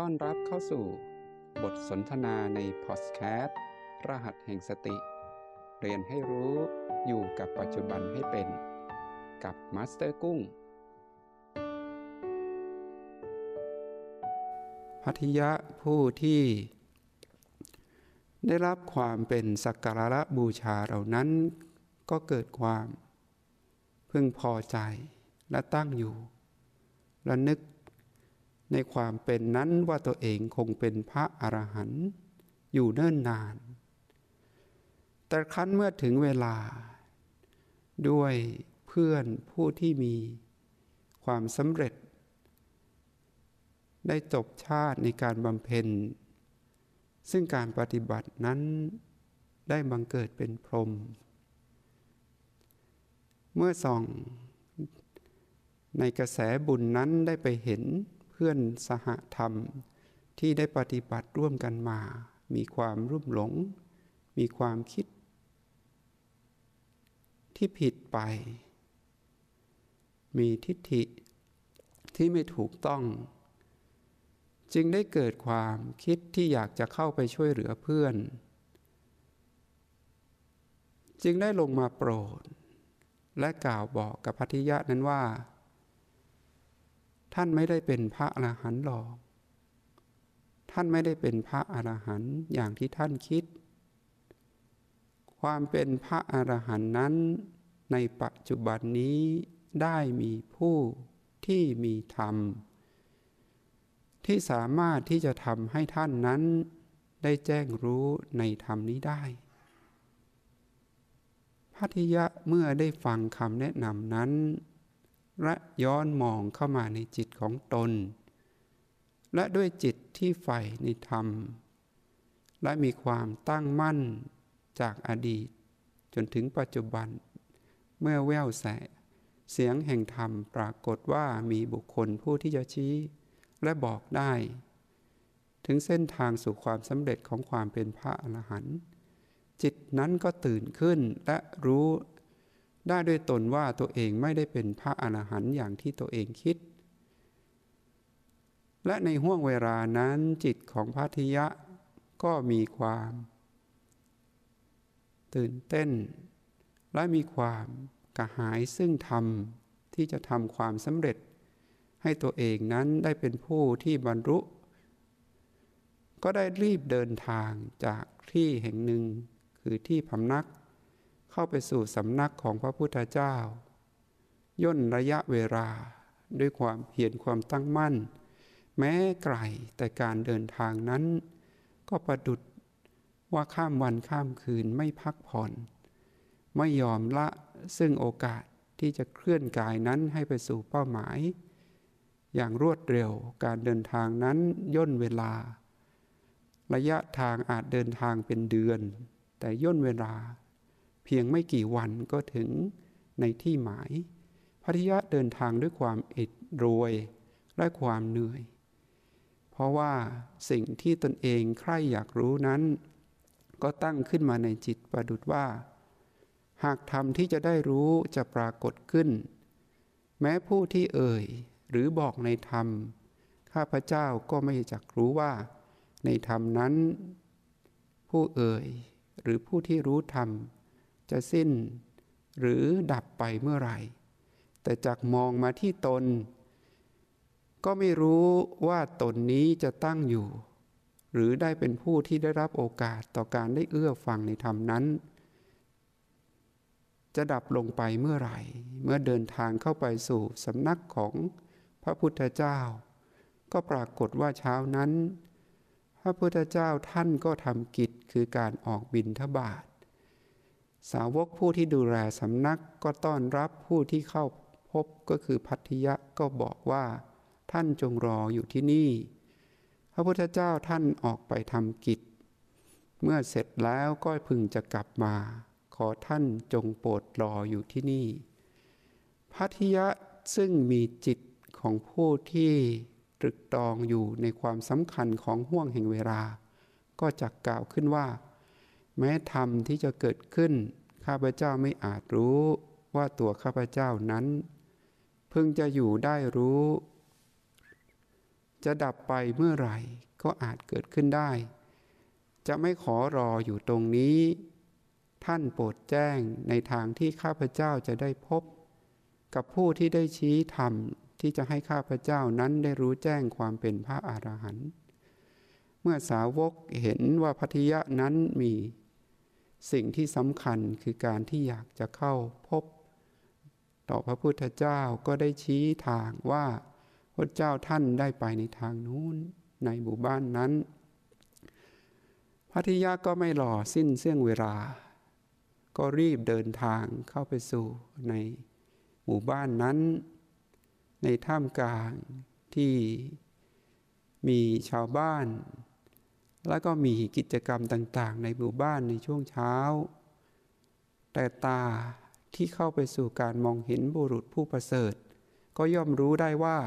ต้อนรับเข้าสู่บทสนทนาในพอดแคสต์รหัสแห่งสติ เรียนให้รู้อยู่กับปัจจุบันให้เป็น กับมาสเตอร์กุ้ง พัทยะผู้ที่ ได้รับความเป็นสักการะบูชาเหล่านั้น ก็เกิดความ พึงพอใจและตั้งอยู่ และนึก ในความเป็นนั้นว่าตัวเองคงเป็นพระอรหันต์อยู่เนิ่นนาน แต่ครั้นเมื่อถึงเวลา ด้วยเพื่อนผู้ที่มีความสำเร็จ ได้จบชาติในการบำเพ็ญ ซึ่งการปฏิบัตินั้นได้บังเกิดเป็นพรหมเมื่อส่องในกระแสบุญนั้นได้ไปเห็น พื่อนสหธรรมที่ได้ปฏิบัติร่วมกันมา มีความรุ่มหลง มีความคิด ที่ผิดไป มีทิฏฐิที่ไม่ถูกต้อง จึงได้เกิดความคิดที่อยากจะเข้าไปช่วยเหลือเพื่อน จึงได้ลงมาโปรด และกล่าวบอกกับพัทธิยะนั้นว่า ท่านไม่ได้เป็นพระอรหันต์หรอก ท่านไม่ได้เป็นพระอรหันต์อย่างที่ท่านคิด ความเป็นพระอรหันต์นั้น ในปัจจุบันนี้ได้มีผู้ที่มีธรรม ที่สามารถที่จะทำให้ท่านนั้น ได้แจ้งรู้ในธรรมนี้ได้พัทยะเมื่อได้ฟังคำแนะนำนั้น และย้อนมองเข้ามาในจิตของตน และด้วยจิตที่ใฝ่ในธรรม และมีความตั้งมั่นจากอดีต จนถึงปัจจุบัน เมื่อแววแส เสียงแห่งธรรมปรากฏว่ามีบุคคลผู้ที่จะชี้ และบอกได้ ถึงเส้นทางสู่ความสำเร็จของความเป็นพระอรหันต์จิตนั้นก็ตื่นขึ้นและรู้ ได้ด้วยตนว่าตัวเองไม่ได้เป็นพระอรหันต์อย่างที่ตัวเองคิด และในห่วงเวลานั้นจิตของพัทยะก็มีความ ตื่นเต้น และมีความกระหายซึ่งธรรมที่จะทำความสำเร็จ ให้ตัวเองนั้นได้เป็นผู้ที่บรรลุ ก็ได้รีบเดินทางจากที่แห่งหนึ่งคือที่พำนัก เข้าไปสู่สำนักของพระพุทธเจ้า ย่นระยะเวลาด้วยความเพียรความตั้งมั่น แม้ไกลแต่การเดินทางนั้น ก็ประดุดว่าข้ามวันข้ามคืนไม่พักผ่อน ไม่ยอมละซึ่งโอกาสที่จะเคลื่อนกายนั้นให้ไปสู่เป้าหมาย อย่างรวดเร็วการเดินทางนั้นย่นเวลา ระยะทางอาจเดินทางเป็นเดือน แต่ย่นเวลา เพียงไม่กี่วันก็ถึงในที่หมายพัทยะเดินทางด้วยความอิดโรยและความเหนื่อย เพราะว่าสิ่งที่ตนเองใคร่อยากรู้นั้น ก็ตั้งขึ้นมาในจิตประดุดว่า หากธรรมที่จะได้รู้จะปรากฏขึ้น แม้ผู้ที่เอ่ยหรือบอกในธรรม ข้าพเจ้าก็ไม่จักรู้ว่า ในธรรมนั้น ผู้เอ่ยหรือผู้ที่รู้ธรรม จะสิ้นหรือดับไปเมื่อไหร่ แต่จากมองมาที่ตน ก็ไม่รู้ว่าตนนี้จะตั้งอยู่ หรือได้เป็นผู้ที่ได้รับโอกาสต่อการได้เอื้อฟังในธรรมนั้น จะดับลงไปเมื่อไหร่ เมื่อเดินทางเข้าไปสู่สำนักของพระพุทธเจ้า ก็ปรากฏว่าเช้านั้น พระพุทธเจ้าท่านก็ทำกิจคือการออกบินทบาท สาวกผู้ที่ดูแลสำนักก็ต้อนรับผู้ที่เข้าพบก็คือพัทธิยะก็บอกว่า ท่านจงรออยู่ที่นี่ พระพุทธเจ้าท่านออกไปทำกิจ เมื่อเสร็จแล้วก็พึงจะกลับมา ขอท่านจงโปรดรออยู่ที่นี่พัทยะซึ่งมีจิตของผู้ที่ตรึกตรองอยู่ในความสำคัญของห่วงแห่งเวลา ก็จักกล่าวขึ้นว่า แม้ธรรมที่จะเกิดขึ้น ข้าพเจ้าไม่อาจรู้ว่าตัวข้าพเจ้านั้น เพิ่งจะอยู่ได้รู้ จะดับไปเมื่อไหร่ก็อาจเกิดขึ้นได้ จะไม่ขอรออยู่ตรงนี้ ท่านโปรดแจ้งในทางที่ข้าพเจ้าจะได้พบ กับผู้ที่ได้ชี้ธรรมที่จะให้ข้าพเจ้านั้นได้รู้แจ้งความเป็นพระอรหันต์เมื่อสาวกเห็นว่าพัทยะนั้นมี สิ่งที่สำคัญคือการที่อยากจะเข้าพบ ต่อพระพุทธเจ้าก็ได้ชี้ทางว่าพระเจ้าท่านได้ไปในทางนู้นในหมู่บ้านนั้น พัทยาก็ไม่รอสิ้นเสื่องเวลา ก็รีบเดินทางเข้าไปสู่ในหมู่บ้านนั้น ในท่ามกลางที่มีชาวบ้าน แล้วก็มีกิจกรรมต่างๆ ในหมู่บ้านในช่วงเช้า แต่ตาที่เข้าไปสู่การมองเห็นบุรุษผู้ประเสริฐ ก็ย่อมรู้ได้ว่า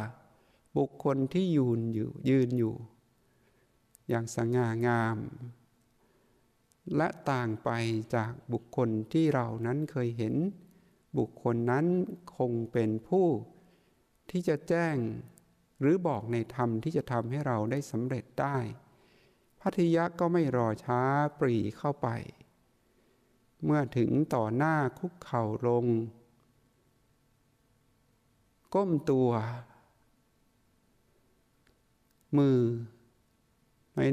บุคคลที่ยืนอยู่ยืนอยู่ อย่างสง่างาม และต่างไปจากบุคคลที่เรานั้นเคยเห็น บุคคลนั้นคงเป็นผู้ ที่จะแจ้งหรือบอกในธรรมที่จะทำให้เราได้สำเร็จได้ พัทยะก็ไม่รอช้าปรีเข้าไป เมื่อถึงต่อหน้าคุกเข่าลง ก้มตัว มือ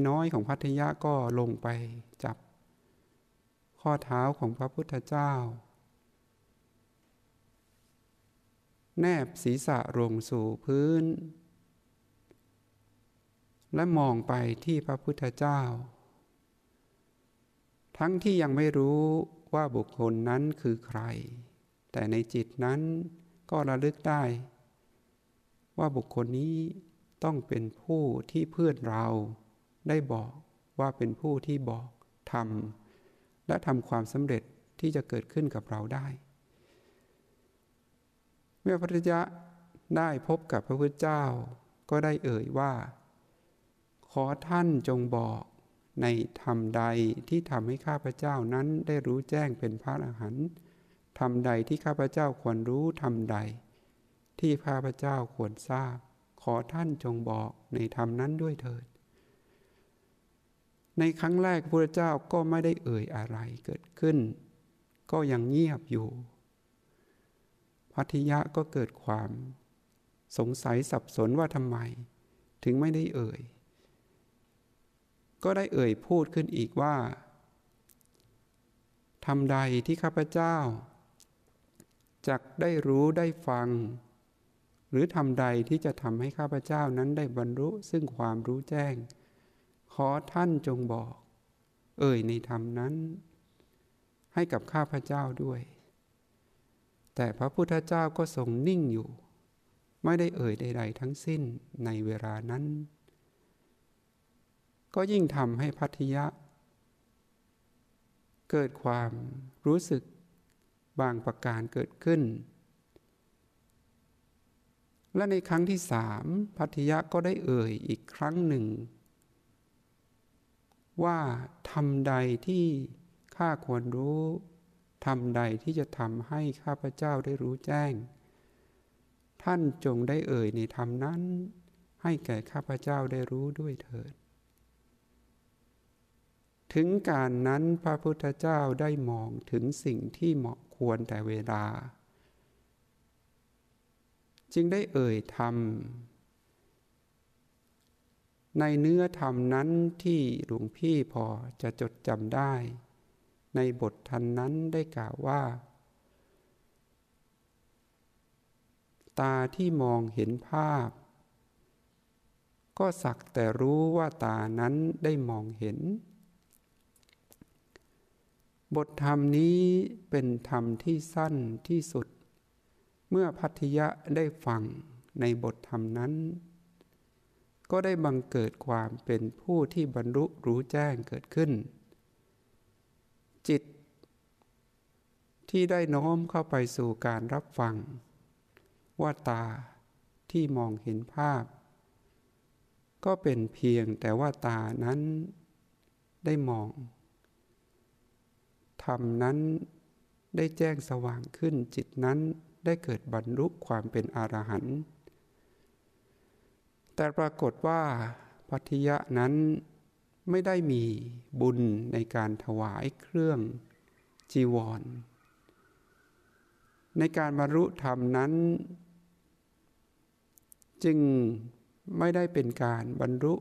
น้อยๆของพัทยะก็ลงไปจับ ข้อเท้าของพระพุทธเจ้า แนบศีรษะลงสู่พื้น และมองไปที่พระพุทธเจ้า ทั้งที่ยังไม่รู้ว่าบุคคลนั้นคือใคร แต่ในจิตนั้นก็ระลึกได้ ว่าบุคคลนี้ต้องเป็นผู้ที่เพื่อนเราได้บอกว่าเป็นผู้ที่บอกทำและทำความสำเร็จที่จะเกิดขึ้นกับเราได้ เมื่อพระพุทธเจ้าได้พบกับพระพุทธเจ้า ก็ได้เอ่ยว่า อท่านจงบอกในธรรมใดที่ทำให้ข้าพเจ้านั้นได้รู้แจ้งเป็นพระอรหันต์ทำใดที่ข้าพเจ้าควรรู้ทำใด ที่ข้าพเจ้าควรทราบ ขอท่านจงบอกในธรรมนั้นด้วยเถิด ในครั้งแรกพระเจ้าก็ไม่ได้เอ่ยอะไรเกิดขึ้น ก็ยังเงียบอยู่พัทยะก็เกิดความ สงสัยสับสนว่าทำไม ถึงไม่ได้เอ่ย ก็ได้เอ่ยพูดขึ้นอีกว่าทำใดที่ข้าพเจ้าจักได้รู้ได้ฟัง หรือทำใดที่จะทำให้ข้าพเจ้านั้นได้บรรลุซึ่งความรู้แจ้ง ขอท่านจงบอก เอ่ยในธรรมนั้น ให้กับข้าพเจ้าด้วย แต่พระพุทธเจ้าก็ทรงนิ่งอยู่ ไม่ได้เอ่ยใด ๆ ทั้งสิ้นในเวลานั้น ก็ยิ่งทำให้พัทยะ เกิดความรู้สึกบางประการเกิดขึ้น และในครั้งที่สามพัทยะก็ได้เอ่ยอีกครั้งหนึ่ง ว่าทำใดที่ข้าควรรู้ทำใดที่จะทำให้ข้าพเจ้าได้รู้แจ้ง ท่านจงได้เอ่ยในธรรมนั้น ให้แก่ข้าพเจ้าได้รู้ด้วยเถิด ถึงการนั้นพระพุทธเจ้าได้มองถึงสิ่งที่เหมาะควรแต่เวลา จึงได้เอ่ยธรรม ในเนื้อธรรมนั้นที่หลวงพี่พอจะจดจำได้ ในบททันนั้นได้กล่าวว่า ตาที่มองเห็นภาพ ก็สักแต่รู้ว่าตานั้นได้มองเห็น บทธรรมนี้เป็นธรรมที่สั้นที่สุด เมื่อพัทยะได้ฟังในบทธรรมนั้น ก็ได้บังเกิดความเป็นผู้ที่บรรลุรู้แจ้งเกิดขึ้น จิต ที่ได้น้อมเข้าไปสู่การรับฟัง ว่าตาที่มองเห็นภาพ ก็เป็นเพียงแต่ว่าตานั้นได้มอง ธรรมนั้นได้แจ้งสว่างขึ้นจิตนั้นได้เกิดบรรลุความเป็นอรหันต์แต่ปรากฏว่าพัทยะนั้นไม่ได้มีบุญในการถวายเครื่องจีวร ในการบรรลุธรรมนั้น จึงไม่ได้เป็นการบรรลุ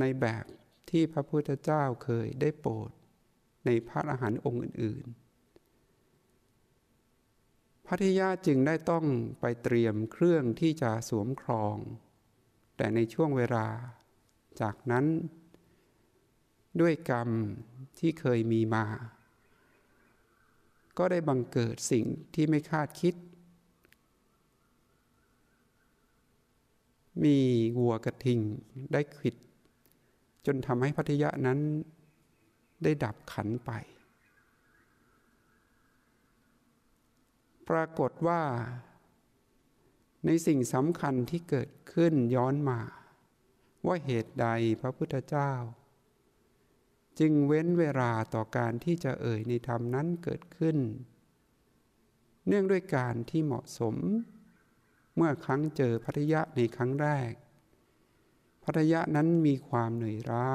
ในแบบที่พระพุทธเจ้าเคยได้โปรด ในพระอรหันต์องค์อื่น ๆพัทยาจึงได้ต้องไปเตรียมเครื่องที่จะสวมครอง แต่ในช่วงเวลา จากนั้น ด้วยกรรมที่เคยมีมา ก็ได้บังเกิดสิ่งที่ไม่คาดคิด มีวัวกระทิงได้ขิด จนทำให้พัทยะนั้น ได้ดับขันไป ปรากฏว่า ในสิ่งสำคัญที่เกิดขึ้นย้อนมา ว่าเหตุใดพระพุทธเจ้า จึงเว้นเวลาต่อการที่จะเอ่ยในธรรมนั้นเกิดขึ้น เนื่องด้วยการที่เหมาะสม เมื่อครั้งเจอพัทยะในครั้งแรกพัทยะนั้นมีความเหนื่อยล้า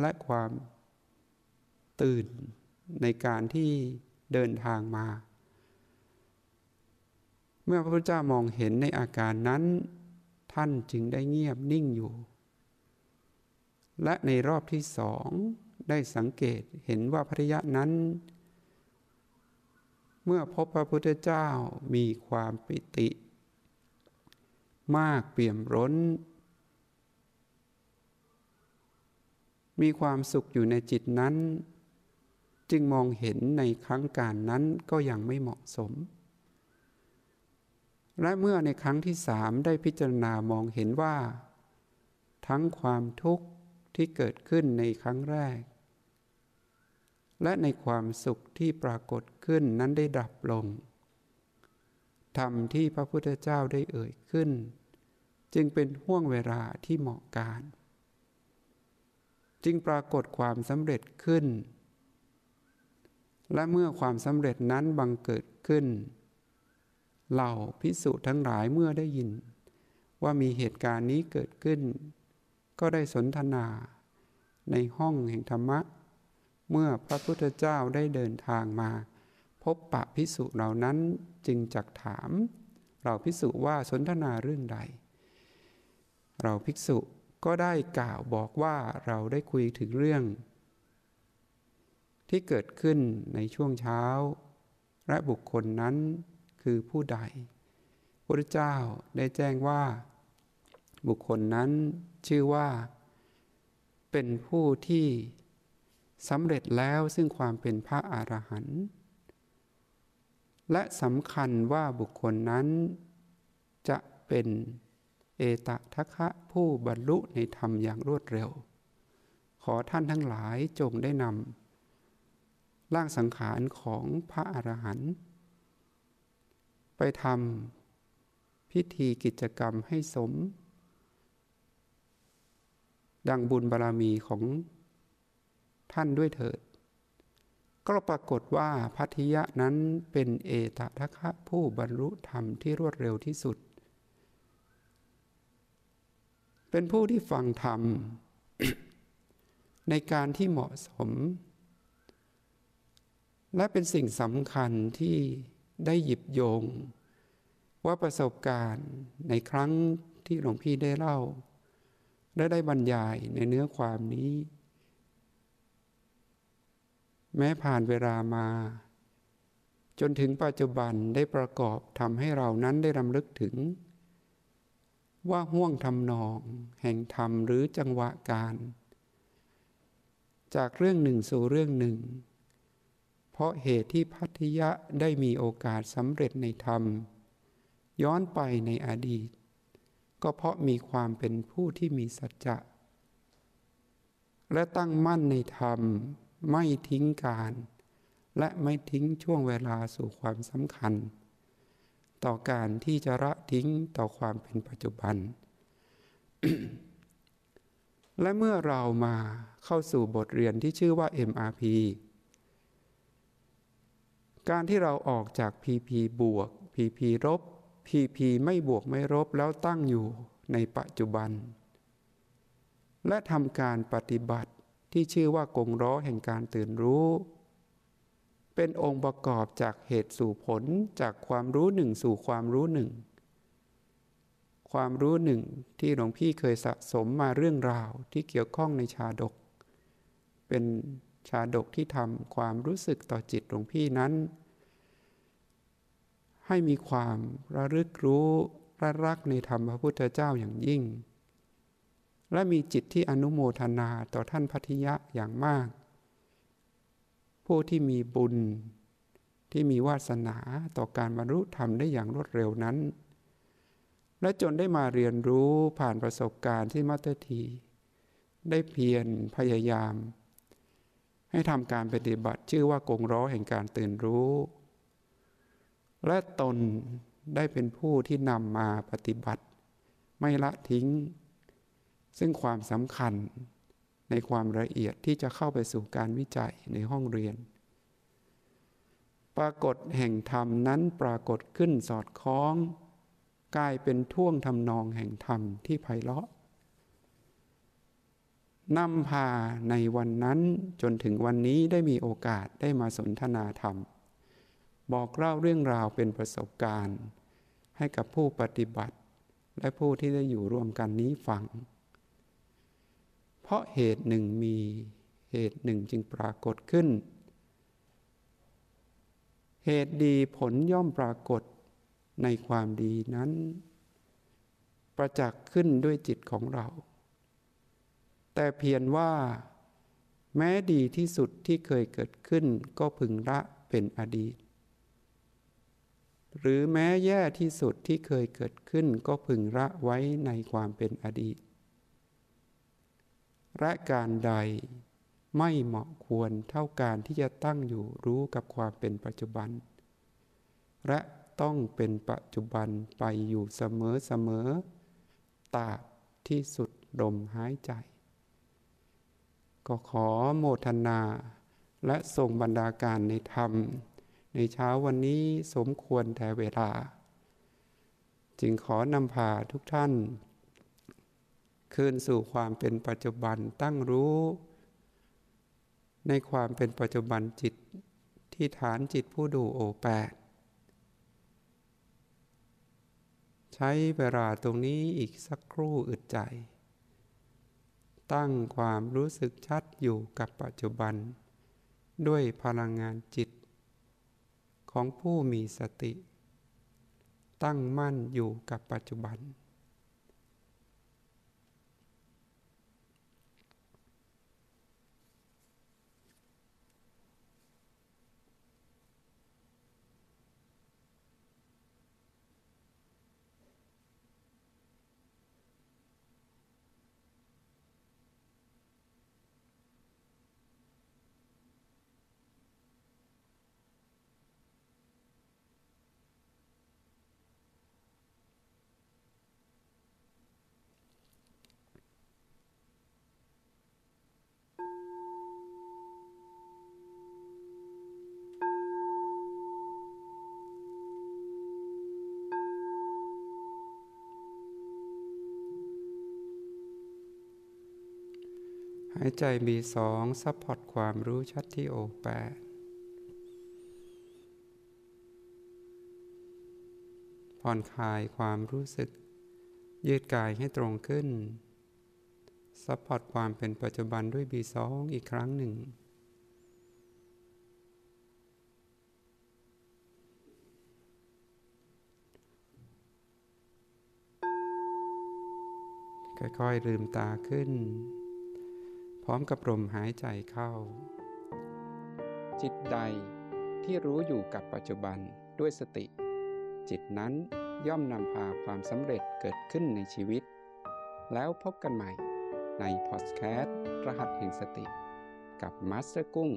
และความ ตื่นในการที่เดินทางมา เมื่อพระพุทธเจ้ามองเห็นในอาการนั้น ท่านจึงได้เงียบนิ่งอยู่ และในรอบที่สองได้สังเกตเห็นว่าภริยะนั้น เมื่อพบพระพุทธเจ้ามีความปิติ มากเปี่ยมร้น มีความสุขอยู่ในจิตนั้น จึงมองเห็นในครั้งการนั้นก็ยังไม่เหมาะสม และเมื่อในครั้งที่สามได้พิจารณามองเห็นว่า ทั้งความทุกข์ที่เกิดขึ้นในครั้งแรก และในความสุขที่ปรากฏขึ้นนั้นได้ดับลงธรรมที่พระพุทธเจ้าได้เอ่ยขึ้น จึงเป็นห่วงเวลาที่เหมาะการ จึงปรากฏความสำเร็จขึ้น และเมื่อความสำเร็จนั้นบังเกิดขึ้น เหล่าพิสุทั้งหลายเมื่อได้ยิน ว่ามีเหตุการณ์นี้เกิดขึ้น ก็ได้สนทนา ในห้องแห่งธรรมะ เมื่อพระพุทธเจ้าได้เดินทางมา พบปะพิสุเหล่านั้นจึงจักถาม เราพิสุว่าสนทนาเรื่องใด เราภิกษุก็ได้กล่าวบอกว่าเราได้คุยถึงเรื่อง ที่เกิดขึ้นในช่วงเช้า และบุคคลนั้นคือผู้ใดพระเจ้าได้แจ้งว่า บุคคลนั้นชื่อว่า เป็นผู้ที่สำเร็จแล้วซึ่งความเป็นพระอรหันต์และสำคัญว่าบุคคลนั้น จะเป็นเอตทัคคะผู้บรรลุในธรรมอย่างรวดเร็ว ขอท่านทั้งหลายจงได้นำ ร่างสังขารของพระอรหันต์ไปทำพิธีกิจกรรมให้สม ดังบุญบารรมีของท่านด้วยเถิด ก็ปรากฏว่าพัทยะนั้นเป็นเอตทัคะผู้บรรลุธรรมที่รวดเร็วที่สุด เป็นผู้ที่ฟังธรรม ในการที่เหมาะสม และเป็นสิ่งสำคัญที่ได้หยิบโยง ว่าประสบการณ์ในครั้งที่หลวงพี่ได้เล่า และได้บรรยายในเนื้อความนี้ แม้ผ่านเวลามา จนถึงปัจจุบันได้ประกอบทำให้เรานั้นได้รำลึกถึง ว่าห่วงทำนอง แห่งธรรมหรือจังหวะการ จากเรื่องหนึ่งสู่เรื่องหนึ่ง เพราะเหตุที่พัทยะได้มีโอกาสสำเร็จในธรรม ย้อนไปในอดีต ก็เพราะมีความเป็นผู้ที่มีสัจจะ และตั้งมั่นในธรรมไม่ทิ้งการ และไม่ทิ้งช่วงเวลาสู่ความสำคัญ ต่อการที่จะละทิ้งต่อความเป็นปัจจุบัน และเมื่อเรามาเข้าสู่บทเรียนที่ชื่อว่า MRP การที่เราออกจาก PP บวก PP ลบ PP ไม่บวกไม่ลบแล้วตั้งอยู่ในปัจจุบัน และทำการปฏิบัติที่ชื่อว่ากงร้อแห่งการตื่นรู้ เป็นองค์ประกอบจากเหตุสู่ผลจากความรู้หนึ่งสู่ความรู้หนึ่ง ความรู้หนึ่งที่หลวงพี่เคยสะสมมาเรื่องราวที่เกี่ยวข้องในชาดก เป็น ชาดกที่ทำความรู้สึกต่อจิตหลวงพี่นั้น ให้มีความระลึกรู้ระรักในธรรมพระพุทธเจ้าอย่างยิ่ง และมีจิตที่อนุโมทนาต่อท่านพัทยะอย่างมาก ผู้ที่มีบุญที่มีวาสนาต่อการบรรลุธรรมได้อย่างรวดเร็วนั้น และจนได้มาเรียนรู้ผ่านประสบการณ์ที่มัตเตอร์ที ได้เพียรพยายาม ให้ทำการปฏิบัติชื่อว่ากงร้อแห่งการตื่นรู้ และตนได้เป็นผู้ที่นำมาปฏิบัติ ไม่ละทิ้ง ซึ่งความสำคัญในความละเอียดที่จะเข้าไปสู่การวิจัยในห้องเรียน ปรากฏแห่งธรรมนั้นปรากฏขึ้นสอดคล้อง กลายเป็นท่วงทำนองแห่งธรรมที่ไพเราะ นำพาในวันนั้นจนถึงวันนี้ได้มีโอกาสได้มาสนทนาธรรม บอกเล่าเรื่องราวเป็นประสบการณ์ ให้กับผู้ปฏิบัติ และผู้ที่ได้อยู่ร่วมกันนี้ฟัง เพราะเหตุหนึ่งมีเหตุหนึ่งจึงปรากฏขึ้น เหตุดีผลย่อมปรากฏในความดีนั้น ประจักษ์ขึ้นด้วยจิตของเรา แต่เพียงว่า แม้ดีที่สุดที่เคยเกิดขึ้นก็พึงละเป็นอดีต หรือแม้แย่ที่สุดที่เคยเกิดขึ้นก็พึงละไว้ในความเป็นอดีต และการใดไม่เหมาะควรเท่าการที่จะตั้งอยู่รู้กับความเป็นปัจจุบัน และต้องเป็นปัจจุบันไปอยู่เสมอเสมอตาที่สุดลมหายใจ ก็ขอโมทนา และส่งบรรดาการในธรรม ในเช้าวันนี้สมควรแต่เวลา จึงขอนำพาทุกท่าน คืนสู่ความเป็นปัจจุบันตั้งรู้ ในความเป็นปัจจุบันจิตที่ฐานจิตผู้ดูโอแปดใช้เวลาตรงนี้อีกสักครู่อึดใจ ตั้งความรู้สึกชัดอยู่กับปัจจุบัน ด้วยพลังงานจิต ของผู้มีสติ ตั้งมั่นอยู่กับปัจจุบัน หายใจ B สอง support ความรู้ชัดที่ O แปดผ่อนคลายความรู้สึก ยืดกายให้ตรงขึ้น support ความเป็นปัจจุบันด้วย B สองอีกครั้งหนึ่ง ค่อยๆลืมตาขึ้น พร้อมกับลมหายใจเข้า จิตใดที่รู้อยู่กับปัจจุบันด้วยสติ จิตนั้นย่อมนำพาความสำเร็จเกิดขึ้นในชีวิต แล้วพบกันใหม่ในพอดแคสต์รหัสแห่งสติ กับมาสเตอร์กุ้ง